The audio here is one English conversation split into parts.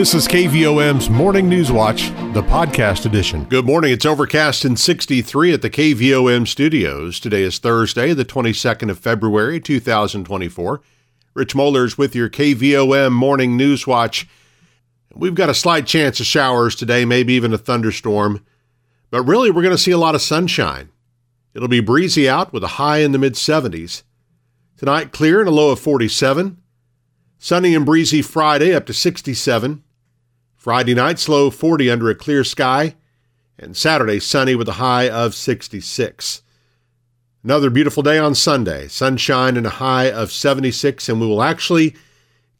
This is KVOM's Morning News Watch, the podcast edition. Good morning. It's overcast and 63 at the KVOM studios. Today is Thursday, the 22nd of February, 2024. Rich Mollers with your KVOM Morning News Watch. We've got a slight chance of showers today, maybe even a thunderstorm, but really we're going to see a lot of sunshine. It'll be breezy out with a high in the mid 70s. Tonight, clear and a low of 47. Sunny and breezy Friday up to 67. Friday night, slow 40 under a clear sky. And Saturday, sunny with a high of 66. Another beautiful day on Sunday. Sunshine and a high of 76. And we will actually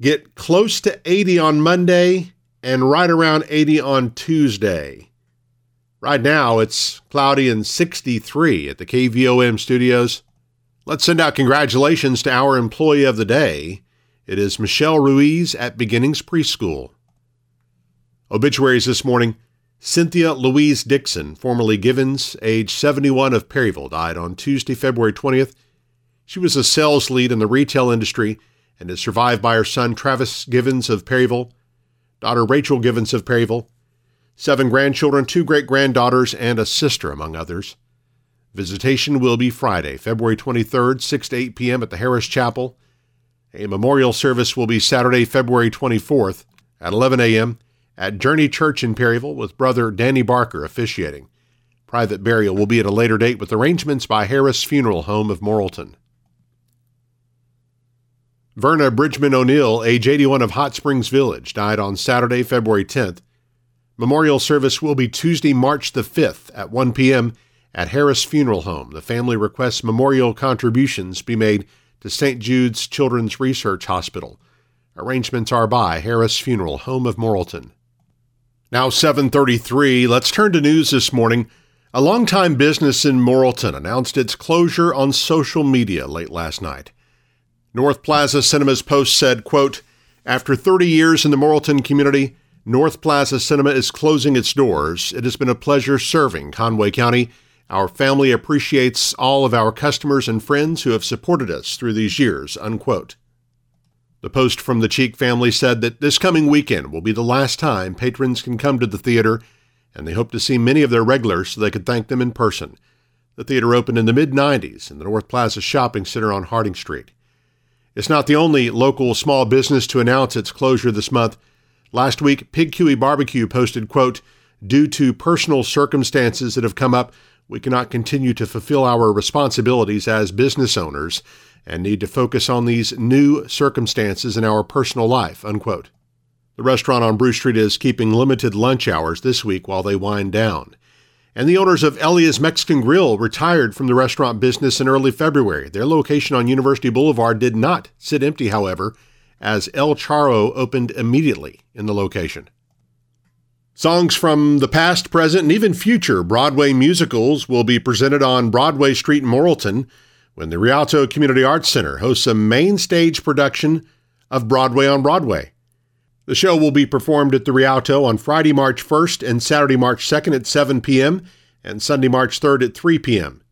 get close to 80 on Monday and right around 80 on Tuesday. Right now, it's cloudy and 63 at the KVOM studios. Let's send out congratulations to our employee of the day. It is Michelle Ruiz at Beginnings Preschool. Obituaries this morning Cynthia Louise Dixon, formerly Givens, age 71 of Perryville, died on Tuesday, February 20th. She was a sales lead in the retail industry and is survived by her son Travis Givens of Perryville, daughter Rachel Givens of Perryville, seven grandchildren, two great granddaughters, and a sister, among others. Visitation will be Friday, February 23rd, 6 to 8 p.m. at the Harris Chapel. A memorial service will be Saturday, February 24th at 11 a.m at Journey Church in Perryville with Brother Danny Barker officiating. Private burial will be at a later date with arrangements by Harris Funeral Home of Morrilton. Verna Bridgman O'Neill, age 81 of Hot Springs Village, died on Saturday, February 10th. Memorial service will be Tuesday, March the 5th at 1 p.m. at Harris Funeral Home. The family requests memorial contributions be made to St. Jude's Children's Research Hospital. Arrangements are by Harris Funeral Home of Morrilton. Now 7:33, let's turn to news this morning. A longtime business in Morrilton announced its closure on social media late last night. North Plaza Cinema's post said, quote, "After 30 years in the Morrilton community, North Plaza Cinema is closing its doors. It has been a pleasure serving Conway County. Our family appreciates all of our customers and friends who have supported us through these years." Unquote. The post from the Cheek family said that this coming weekend will be the last time patrons can come to the theater, and they hope to see many of their regulars so they could thank them in person. The theater opened in the mid 90s in the North Plaza Shopping Center on Harding Street. It's not the only local small business to announce its closure this month. Last week, Pig Cuey Barbecue posted, quote, Due to personal circumstances that have come up, we cannot continue to fulfill our responsibilities as business owners and need to focus on these new circumstances in our personal life. Unquote. The restaurant on Bruce Street is keeping limited lunch hours this week while they wind down. And the owners of Elia's Mexican Grill retired from the restaurant business in early February. Their location on University Boulevard did not sit empty, however, as El Charo opened immediately in the location. Songs from the past, present, and even future Broadway musicals will be presented on Broadway Street in Morrilton when the Rialto Community Arts Center hosts a main stage production of Broadway on Broadway. The show will be performed at the Rialto on Friday, March 1st and Saturday, March 2nd at 7 p.m. and Sunday, March 3rd at 3 p.m.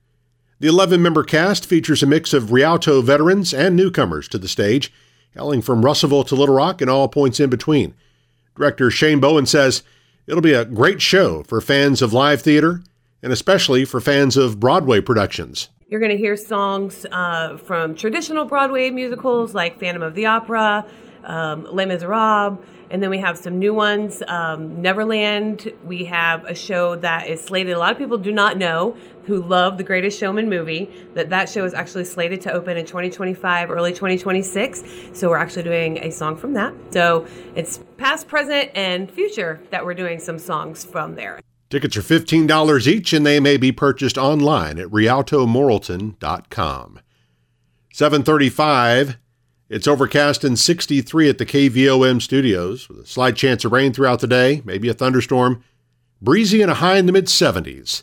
The 11 member cast features a mix of Rialto veterans and newcomers to the stage, hailing from Russellville to Little Rock and all points in between. Director Shane Bowen says it'll be a great show for fans of live theater and especially for fans of Broadway productions. You're going to hear songs uh, from traditional Broadway musicals like Phantom of the Opera, um, Les Miserables, and then we have some new ones. Um, Neverland. We have a show that is slated. A lot of people do not know who love the Greatest Showman movie that that show is actually slated to open in 2025, early 2026. So we're actually doing a song from that. So it's past, present, and future that we're doing some songs from there. Tickets are $15 each and they may be purchased online at rialtomorrilton.com. 735. It's overcast and 63 at the KVOM studios with a slight chance of rain throughout the day, maybe a thunderstorm. Breezy and a high in the mid 70s.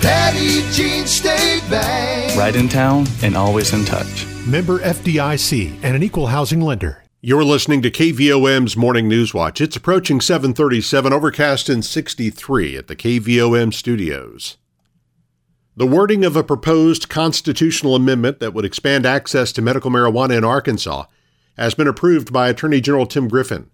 Petit Jean State Bank. Right in town and always in touch. Member FDIC and an equal housing lender. You're listening to KVOM's Morning News Watch. It's approaching 737, overcast and 63 at the KVOM studios. The wording of a proposed constitutional amendment that would expand access to medical marijuana in Arkansas has been approved by Attorney General Tim Griffin.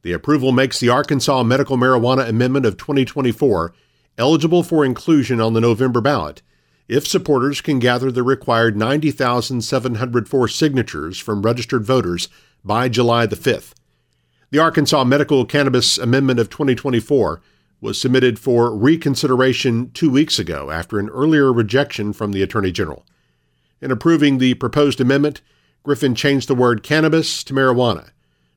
The approval makes the Arkansas Medical Marijuana Amendment of 2024 eligible for inclusion on the November ballot if supporters can gather the required 90,704 signatures from registered voters by July the 5th. The Arkansas Medical Cannabis Amendment of 2024 was submitted for reconsideration two weeks ago after an earlier rejection from the Attorney General. In approving the proposed amendment, Griffin changed the word cannabis to marijuana.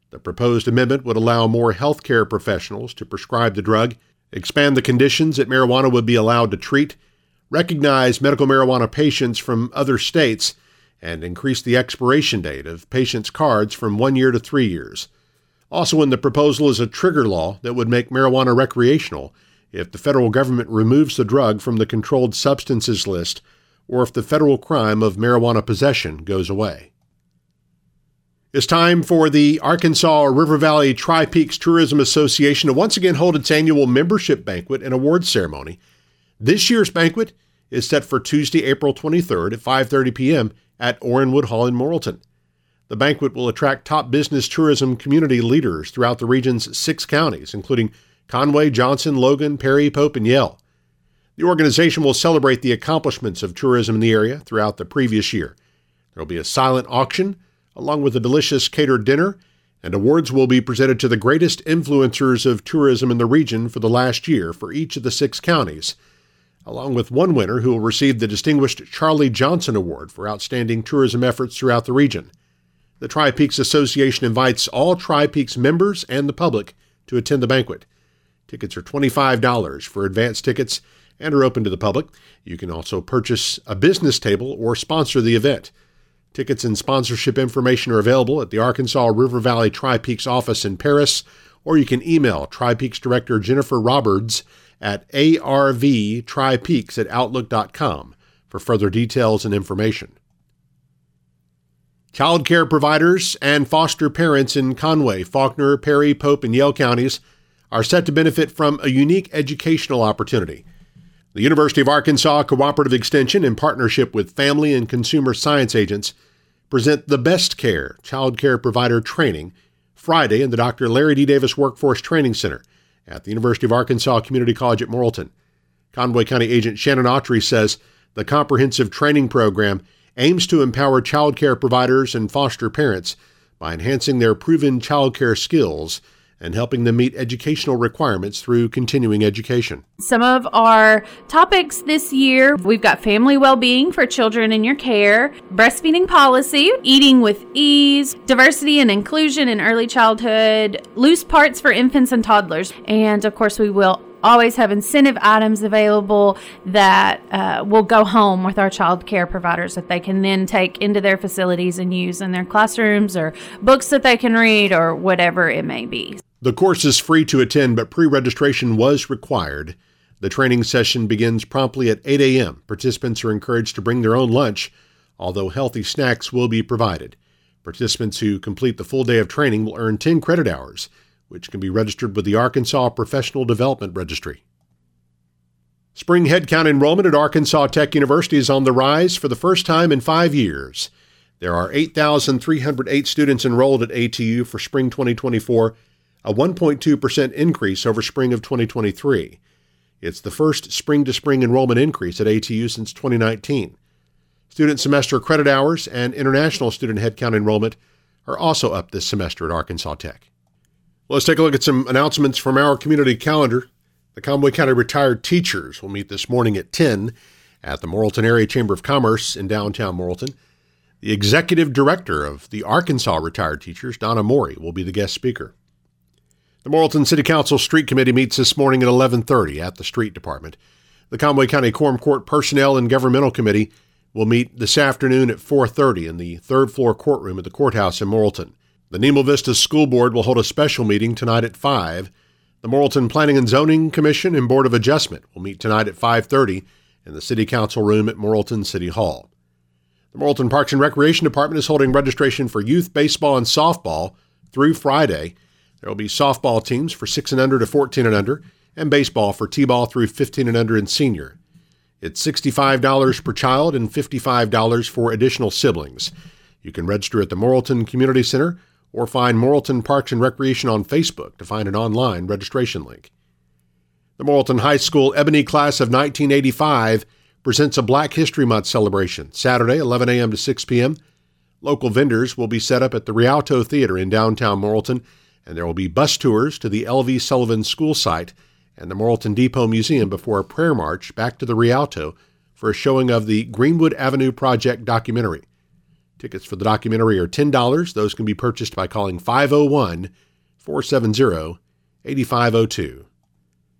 The proposed amendment would allow more healthcare professionals to prescribe the drug expand the conditions that marijuana would be allowed to treat, recognize medical marijuana patients from other states, and increase the expiration date of patients' cards from one year to three years. Also, in the proposal is a trigger law that would make marijuana recreational if the federal government removes the drug from the controlled substances list or if the federal crime of marijuana possession goes away. It's time for the Arkansas River Valley Tri Peaks Tourism Association to once again hold its annual membership banquet and awards ceremony. This year's banquet is set for Tuesday, April 23rd at 5:30 p.m. at Orenwood Hall in Morrilton. The banquet will attract top business tourism community leaders throughout the region's six counties, including Conway, Johnson, Logan, Perry, Pope, and Yell. The organization will celebrate the accomplishments of tourism in the area throughout the previous year. There will be a silent auction along with a delicious catered dinner, and awards will be presented to the greatest influencers of tourism in the region for the last year for each of the six counties, along with one winner who will receive the distinguished Charlie Johnson Award for outstanding tourism efforts throughout the region. The Tri Peaks Association invites all Tri Peaks members and the public to attend the banquet. Tickets are $25 for advance tickets and are open to the public. You can also purchase a business table or sponsor the event. Tickets and sponsorship information are available at the Arkansas River Valley Tri Peaks office in Paris, or you can email Tri Peaks Director Jennifer Roberts at arvtripeaks at outlook.com for further details and information. Child care providers and foster parents in Conway, Faulkner, Perry, Pope, and Yell counties are set to benefit from a unique educational opportunity. The University of Arkansas Cooperative Extension, in partnership with family and consumer science agents, present the Best Care Child Care Provider Training Friday in the Dr. Larry D. Davis Workforce Training Center at the University of Arkansas Community College at Morrilton. Conway County Agent Shannon Autry says the comprehensive training program aims to empower child care providers and foster parents by enhancing their proven child care skills and helping them meet educational requirements through continuing education. Some of our topics this year we've got family well being for children in your care, breastfeeding policy, eating with ease, diversity and inclusion in early childhood, loose parts for infants and toddlers, and of course, we will always have incentive items available that uh, will go home with our child care providers that they can then take into their facilities and use in their classrooms or books that they can read or whatever it may be. The course is free to attend, but pre registration was required. The training session begins promptly at 8 a.m. Participants are encouraged to bring their own lunch, although healthy snacks will be provided. Participants who complete the full day of training will earn 10 credit hours, which can be registered with the Arkansas Professional Development Registry. Spring headcount enrollment at Arkansas Tech University is on the rise for the first time in five years. There are 8,308 students enrolled at ATU for spring 2024 a 1.2% increase over spring of 2023. It's the first spring to spring enrollment increase at ATU since 2019. Student semester credit hours and international student headcount enrollment are also up this semester at Arkansas Tech. Let's take a look at some announcements from our community calendar. The Conway County retired teachers will meet this morning at 10 at the Morrilton Area Chamber of Commerce in downtown Morrilton. The executive director of the Arkansas Retired Teachers, Donna Morey, will be the guest speaker. The Morrilton City Council Street Committee meets this morning at 11:30 at the Street Department. The Conway County Quorum Court Personnel and Governmental Committee will meet this afternoon at 4:30 in the third floor courtroom at the courthouse in Morrilton. The Nemo Vista School Board will hold a special meeting tonight at 5 the Morrilton Planning and Zoning Commission and Board of Adjustment will meet tonight at 5:30 in the City Council room at Morrilton City Hall. The Morrilton Parks and Recreation Department is holding registration for youth baseball and softball through Friday. There will be softball teams for 6 and under to 14 and under and baseball for T-ball through 15 and under and senior. It's $65 per child and $55 for additional siblings. You can register at the Morrilton Community Center or find Morrilton Parks and Recreation on Facebook to find an online registration link. The Morrilton High School Ebony Class of 1985 presents a Black History Month celebration Saturday, 11 a.m. to 6 p.m. Local vendors will be set up at the Rialto Theater in downtown Morrilton, and there will be bus tours to the L.V. Sullivan School site and the Morrilton Depot Museum before a prayer march back to the Rialto for a showing of the Greenwood Avenue Project documentary. Tickets for the documentary are $10. Those can be purchased by calling 501 470 8502.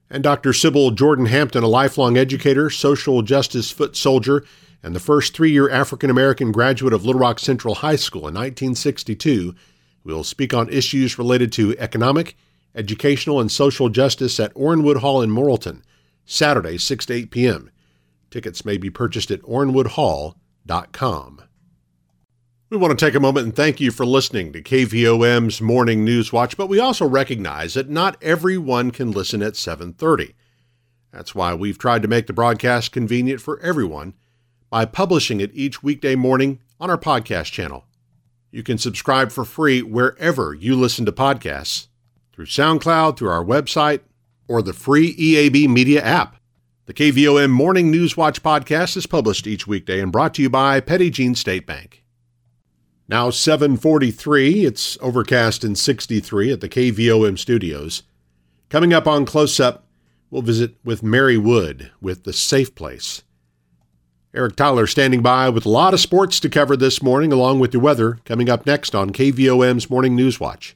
And Dr. Sybil Jordan Hampton, a lifelong educator, social justice foot soldier, and the first three year African American graduate of Little Rock Central High School in 1962, will speak on issues related to economic, educational, and social justice at Orenwood Hall in Morrilton, Saturday, 6 to 8 p.m. Tickets may be purchased at orenwoodhall.com. We want to take a moment and thank you for listening to KVOM's Morning News Watch, but we also recognize that not everyone can listen at 7:30. That's why we've tried to make the broadcast convenient for everyone by publishing it each weekday morning on our podcast channel. You can subscribe for free wherever you listen to podcasts, through SoundCloud, through our website, or the free EAB Media app. The KVOM Morning News Watch podcast is published each weekday and brought to you by Petit Jean State Bank. Now 743, it's overcast and 63 at the KVOM studios. Coming up on Close Up, we'll visit with Mary Wood with The Safe Place. Eric Tyler standing by with a lot of sports to cover this morning, along with the weather, coming up next on KVOM's Morning News Watch.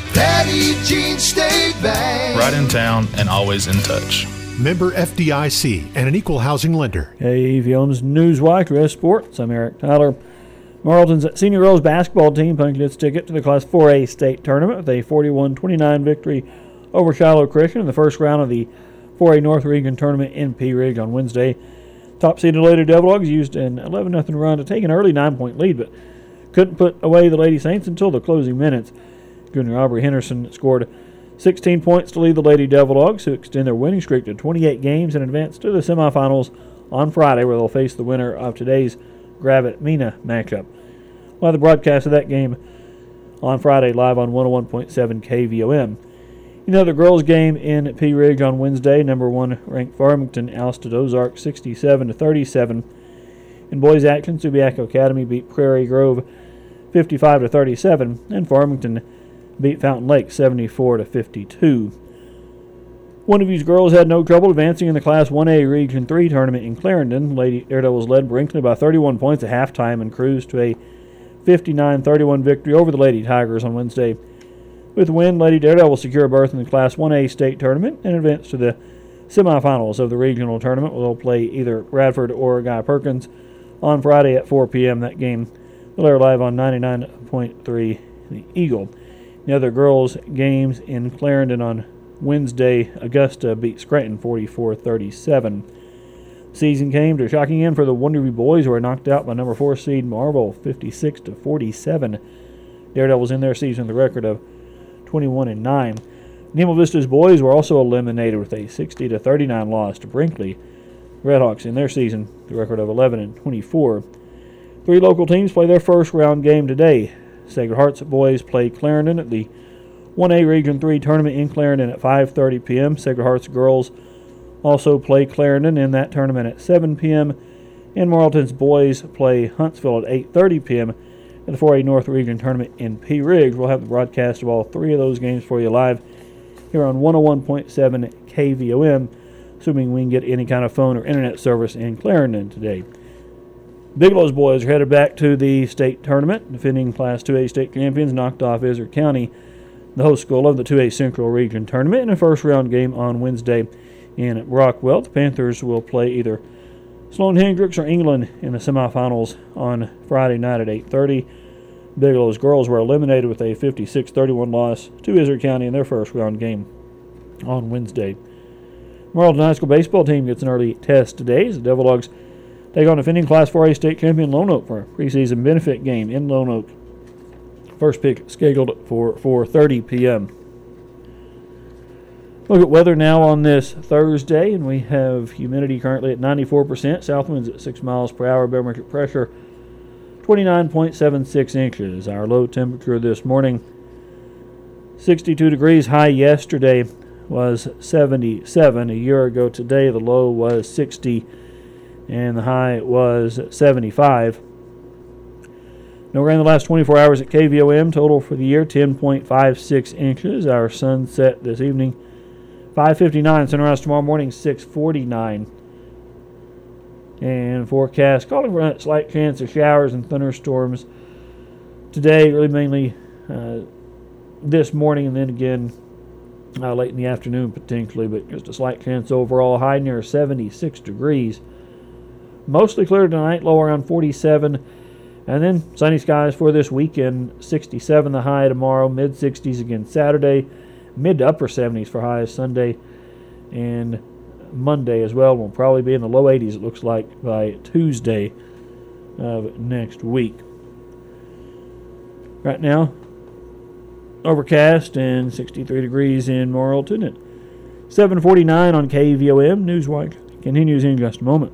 Petit Jean State Bank. Right in town and always in touch. Member FDIC and an equal housing lender. Hey, KVOM's Newswatch, Rest Sports. I'm Eric Tyler. Morrilton's senior girls basketball team punched its ticket to the Class 4A state tournament with a 41 29 victory over Shiloh Christian in the first round of the 4A North Region tournament in Pea Ridge on Wednesday. Top seeded Lady Devil used an 11 0 run to take an early nine point lead, but couldn't put away the Lady Saints until the closing minutes. Junior Aubrey Henderson scored 16 points to lead the Lady Devil Dogs, who extend their winning streak to 28 games and advance to the semifinals on Friday, where they'll face the winner of today's Gravette Mena matchup. We'll have the broadcast of that game on Friday live on 101.7 KVOM. Know, the girls' game in Pea Ridge on Wednesday, number one ranked Farmington ousted Ozark 67 to 37. In boys' action, Subiaco Academy beat Prairie Grove 55 to 37, and Farmington beat Fountain Lake 74 to 52. Wonderview's girls had no trouble advancing in the Class 1A Region 3 tournament in Clarendon. Lady Daredevils led Brinkley by 31 points at halftime and cruised to a 59 31 victory over the Lady Tigers on Wednesday. With the win, Lady Daredevil will secure a berth in the Class 1A state tournament and advance to the semifinals of the regional tournament, where they'll play either Radford or Guy Perkins on Friday at 4 p.m. That game will air live on 99.3 The Eagle. The other girls' games in Clarendon on Wednesday, Augusta beat Scranton 44 37. Season came to a shocking end for the Wonderview boys, who were knocked out by number four seed Marble 56 to 47. Daredevils in their season with a record of 21 and 9. Nemo Vista's boys were also eliminated with a 60 to 39 loss to Brinkley. Redhawks in their season, the record of 11 and 24. Three local teams play their first round game today. Sacred Hearts boys play Clarendon at the 1A Region 3 tournament in Clarendon at 5:30 p.m. Sacred Hearts girls also play Clarendon in that tournament at 7 p.m. And Morrilton's boys play Huntsville at 8:30 p.m. in the 4A North Region tournament in Pea Ridge. We'll have the broadcast of all three of those games for you live here on 101.7 KVOM, assuming we can get any kind of phone or internet service in Clarendon today. Bigelow's boys are headed back to the state tournament. Defending Class 2A state champions knocked off Izard County, the host school of the 2A Central Region tournament, in a first round game on Wednesday in Rockwell. The Panthers will play either Sloan-Hendrix or England in the semifinals on Friday night at 8:30. Bigelow's girls were eliminated with a 56-31 loss to Izard County in their first round game on Wednesday. Morrilton High School baseball team gets an early test today as the Devil Dogs take on defending Class 4A state champion Lonoke for a preseason benefit game in Lonoke. First pick scheduled for 4:30 p.m. Look at weather now on this Thursday, and we have humidity currently at 94%, south winds at 6 miles per hour, barometric pressure 29.76 inches. Our low temperature this morning 62 degrees, high yesterday was 77. A year ago today, the low was 60 and the high was 75. No rain in the last 24 hours at KVOM. Total for the year 10.56 inches. Our sunset this evening 5:59. Sunrise tomorrow morning 6:49. And forecast calling for a slight chance of showers and thunderstorms today, really mainly uh, this morning, and then again uh, late in the afternoon potentially, but just a slight chance overall. High near 76 degrees. Mostly clear tonight, low around 47. And then sunny skies for this weekend 67 the high tomorrow, mid 60s again Saturday, mid to upper 70s for highs Sunday and Monday as well. We'll probably be in the low 80s, it looks like, by Tuesday of next week. Right now, overcast and 63 degrees in Morrilton at 749 on KVOM. Newswatch continues in just a moment.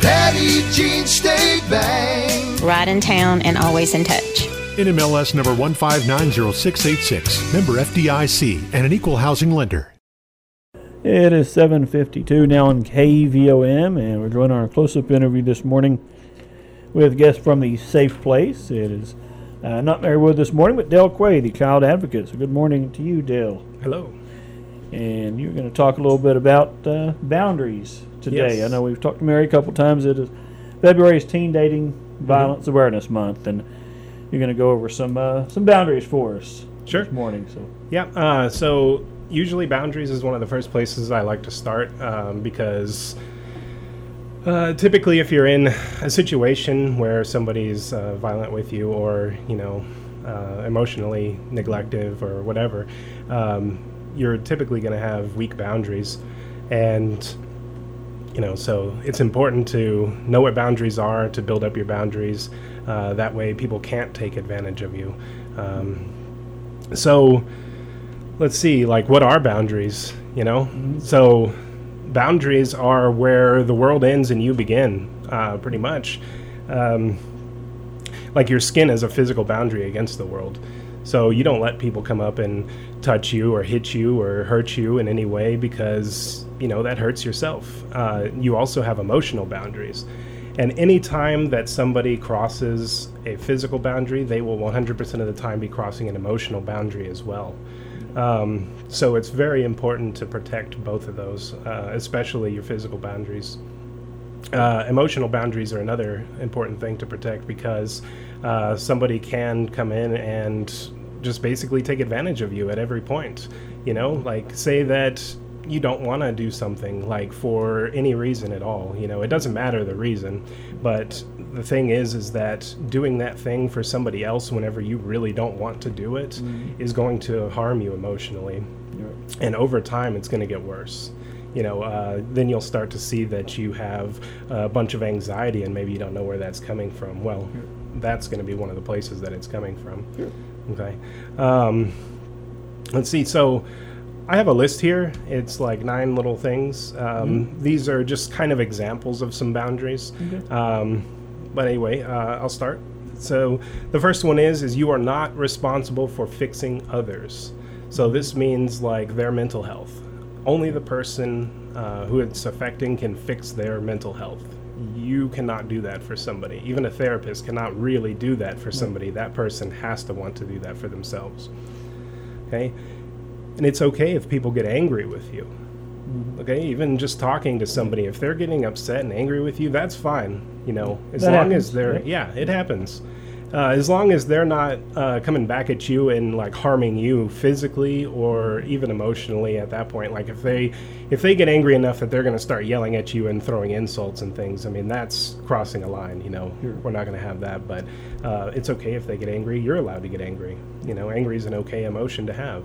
Petit Jean State Bank. Right in town and always in touch. NMLS number 1590686, member FDIC, and an equal housing lender. It is 7:52 now on KVOM, and we're doing our close-up interview this morning with guests from the Safe Place. It is uh, not Mary Wood this morning, but Dale Quaid, the child advocate. So good morning to you, Dale. Hello. And you're going to talk a little bit about uh, boundaries today. Yes. I know we've talked to Mary a couple times. It is February is Teen Dating Violence Awareness Month, and you're going to go over some uh, some boundaries for us Sure. this morning. So Yeah. Uh, so usually boundaries is one of the first places I like to start um, because uh, typically if you're in a situation where somebody's uh, violent with you or you know uh, emotionally neglective or whatever, um, you're typically going to have weak boundaries, and you know so it's important to know what boundaries are to build up your boundaries. Uh, that way, people can't take advantage of you. Um, so let's see like what are boundaries you know so boundaries are where the world ends and you begin uh, pretty much um, like your skin is a physical boundary against the world so you don't let people come up and touch you or hit you or hurt you in any way because you know that hurts yourself uh, you also have emotional boundaries and any time that somebody crosses a physical boundary, they will 100% of the time be crossing an emotional boundary as well. Um, so it's very important to protect both of those, uh, especially your physical boundaries. Uh, emotional boundaries are another important thing to protect because uh, somebody can come in and just basically take advantage of you at every point. You know, like say that you don't want to do something like for any reason at all. You know, it doesn't matter the reason, but the thing is, is that doing that thing for somebody else whenever you really don't want to do it is going to harm you emotionally, and over time, it's going to get worse. You know, uh, then you'll start to see that you have a bunch of anxiety, and maybe you don't know where that's coming from. Well, that's going to be one of the places that it's coming from. Okay. Um, let's see. So I have a list here. It's like nine little things. Um, These are just kind of examples of some boundaries. Um, but anyway, uh, I'll start. So the first one is is you are not responsible for fixing others. So this means like their mental health. Only the person uh, who it's affecting can fix their mental health. You cannot do that for somebody. Even a therapist cannot really do that for somebody. That person has to want to do that for themselves. Okay? And it's okay if people get angry with you. Okay, even just talking to somebody, if they're getting upset and angry with you, that's fine. You know, as That long happens, as they're, yeah, it happens. Uh, as long as they're not uh, coming back at you and like harming you physically or even emotionally at that point. Like if they, if they get angry enough that they're going to start yelling at you and throwing insults and things, I mean that's crossing a line. You know, we're not going to have that. But uh, it's okay if they get angry. You're allowed to get angry. You know, angry is an okay emotion to have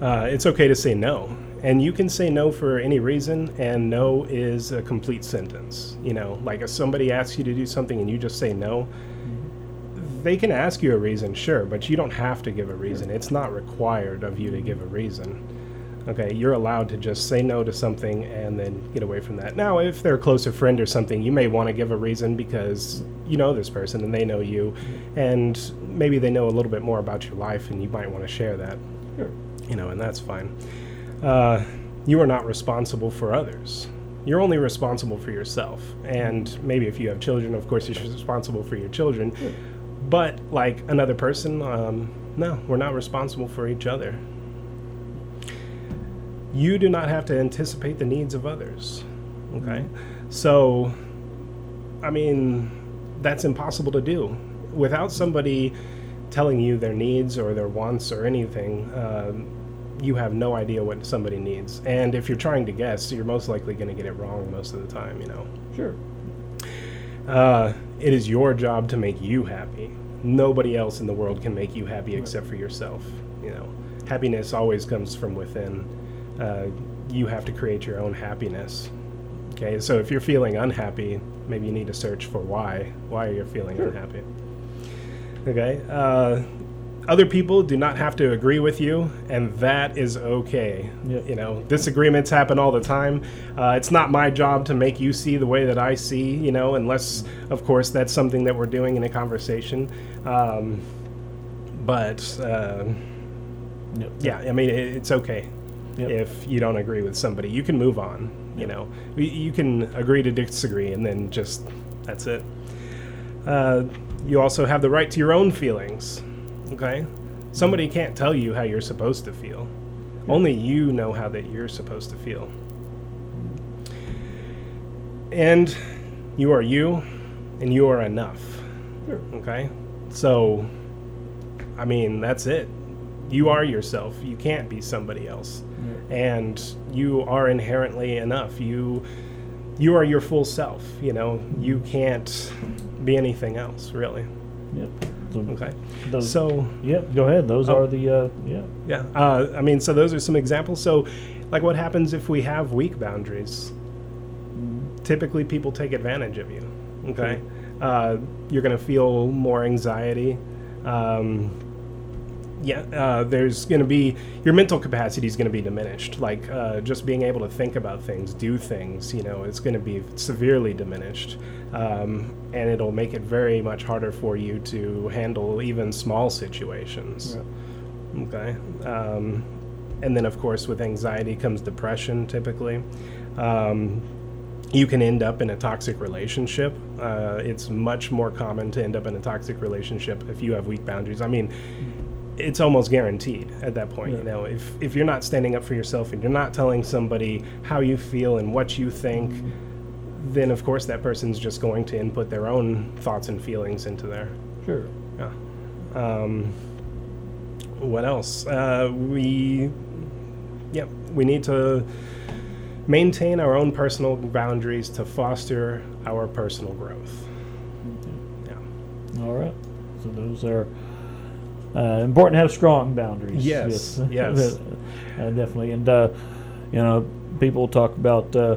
uh, it's okay to say no. And you can say no for any reason, and no is a complete sentence. You know, like if somebody asks you to do something and you just say no, they can ask you a reason, sure, but you don't have to give a reason. It's not required of you to give a reason. Okay, you're allowed to just say no to something and then get away from that. Now, if they're a closer friend or something, you may want to give a reason because you know this person and they know you, and maybe they know a little bit more about your life and you might want to share that Sure. you know, and that's fine. Uh, you are not responsible for others. You're only responsible for yourself. And maybe if you have children, of course, you're responsible for your children. But like another person, um, no, we're not responsible for each other. You do not have to anticipate the needs of others. Okay? So, I mean, that's impossible to do. Without somebody telling you their needs or their wants or anything, um, you have no idea what somebody needs. And if you're trying to guess, you're most likely going to get it wrong most of the time, you know. Sure. Uh, it is your job to make you happy. Nobody else in the world can make you happy except for yourself. You know, happiness always comes from within. Uh, you have to create your own happiness. Okay, so if you're feeling unhappy, maybe you need to search for why. Why are you feeling unhappy? Okay. Uh, other people do not have to agree with you, and that is okay. You know, disagreements happen all the time. Uh, it's not my job to make you see the way that I see, you know, unless, of course, that's something that we're doing in a conversation. Um, but, uh, yeah, I mean, it, it's okay if you don't agree with somebody. You can move on, you know. You- You can agree to disagree, and then just, that's it. Uh, you also have the right to your own feelings. Okay? Somebody can't tell you how you're supposed to feel. Only you know how that you're supposed to feel. And you are you, and you are enough. Okay? So, I mean, that's it. You are yourself. You can't be somebody else. And you are inherently enough. You you are your full self, you know. You can't be anything else, really. Yep. Okay. Those- so, yeah, Go ahead. Those Oh. are the uh, yeah. yeah. Uh, I mean, so those are some examples. So, like, what happens if we have weak boundaries? Typically, people take advantage of you. Okay. Uh, you're going to feel more anxiety. Um, yeah, uh, there's going to be your mental capacity is going to be diminished. Like uh, just being able to think about things, do things, you know, it's going to be severely diminished, um, and it'll make it very much harder for you to handle even small situations. Okay, um, and then of course with anxiety comes depression. Typically, um, you can end up in a toxic relationship. Uh, it's much more common to end up in a toxic relationship if you have weak boundaries. I mean, it's almost guaranteed at that point. You know, if if you're not standing up for yourself and you're not telling somebody how you feel and what you think, then of course that person's just going to input their own thoughts and feelings into there. Sure. Yeah. Um, what else? Uh, we, yeah, we need to maintain our own personal boundaries to foster our personal growth. Yeah. All right. So those are uh, important to have strong boundaries. Yes, yes. uh, definitely. And uh, you know, people talk about uh,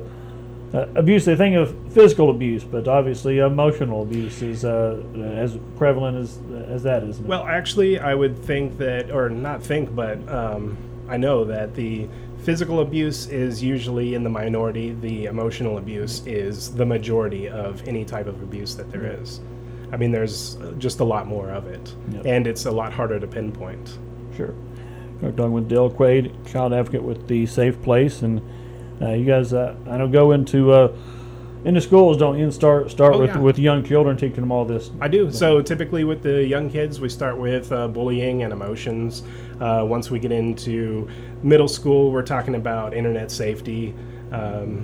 uh, abuse. They think of physical abuse, but obviously emotional abuse is uh, as prevalent as as that is. Well, actually, I would think that, or not think, but um, I know that the physical abuse is usually in the minority. The emotional abuse is the majority of any type of abuse that there is. I mean, there's just a lot more of it, Yep. and it's a lot harder to pinpoint. Sure. We're talking with Dale Quaid, child advocate with the Safe Place, and uh, you guys, uh, I know, go into uh, into schools, don't you? And start start Oh, with yeah. with young children, teaching them all this. I do. So typically with the young kids, we start with uh, bullying and emotions. Uh, once we get into middle school, we're talking about internet safety. Um,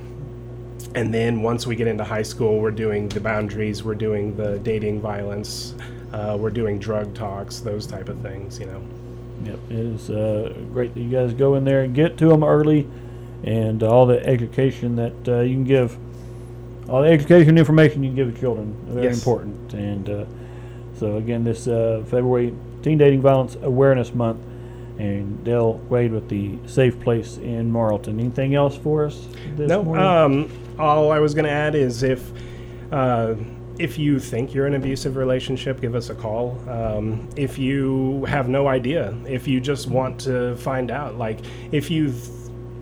and then once we get into high school, we're doing the boundaries, we're doing the dating violence, uh, we're doing drug talks, those type of things, you know. Yep, it is uh, great that you guys go in there and get to them early, and all the education that uh, you can give, all the education and information you can give the children, are very Yes. important. And uh, so again, this uh, February Teen Dating Violence Awareness Month, and Dale Quaid with the Safe Place in Morrilton. Anything else for us this no, morning? um, all I was going to add is if uh, if you think you're in an abusive relationship, give us a call. Um, if you have no idea, if you just want to find out, like if you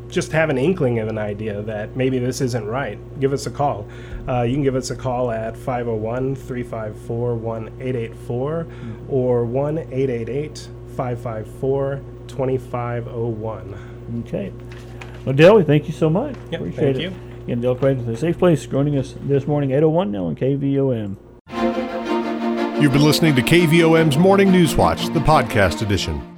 just have an inkling of an idea that maybe this isn't right, give us a call. Uh, you can give us a call at 501 354 1884 or 1 888 554 2501. Okay. Well, Dale, we thank you so much. Yep, Appreciate thank it. you. Again, Dale Quaid with the Safe Place joining us this morning, 801 now on KVOM. You've been listening to KVOM's Morning News Watch, the podcast edition.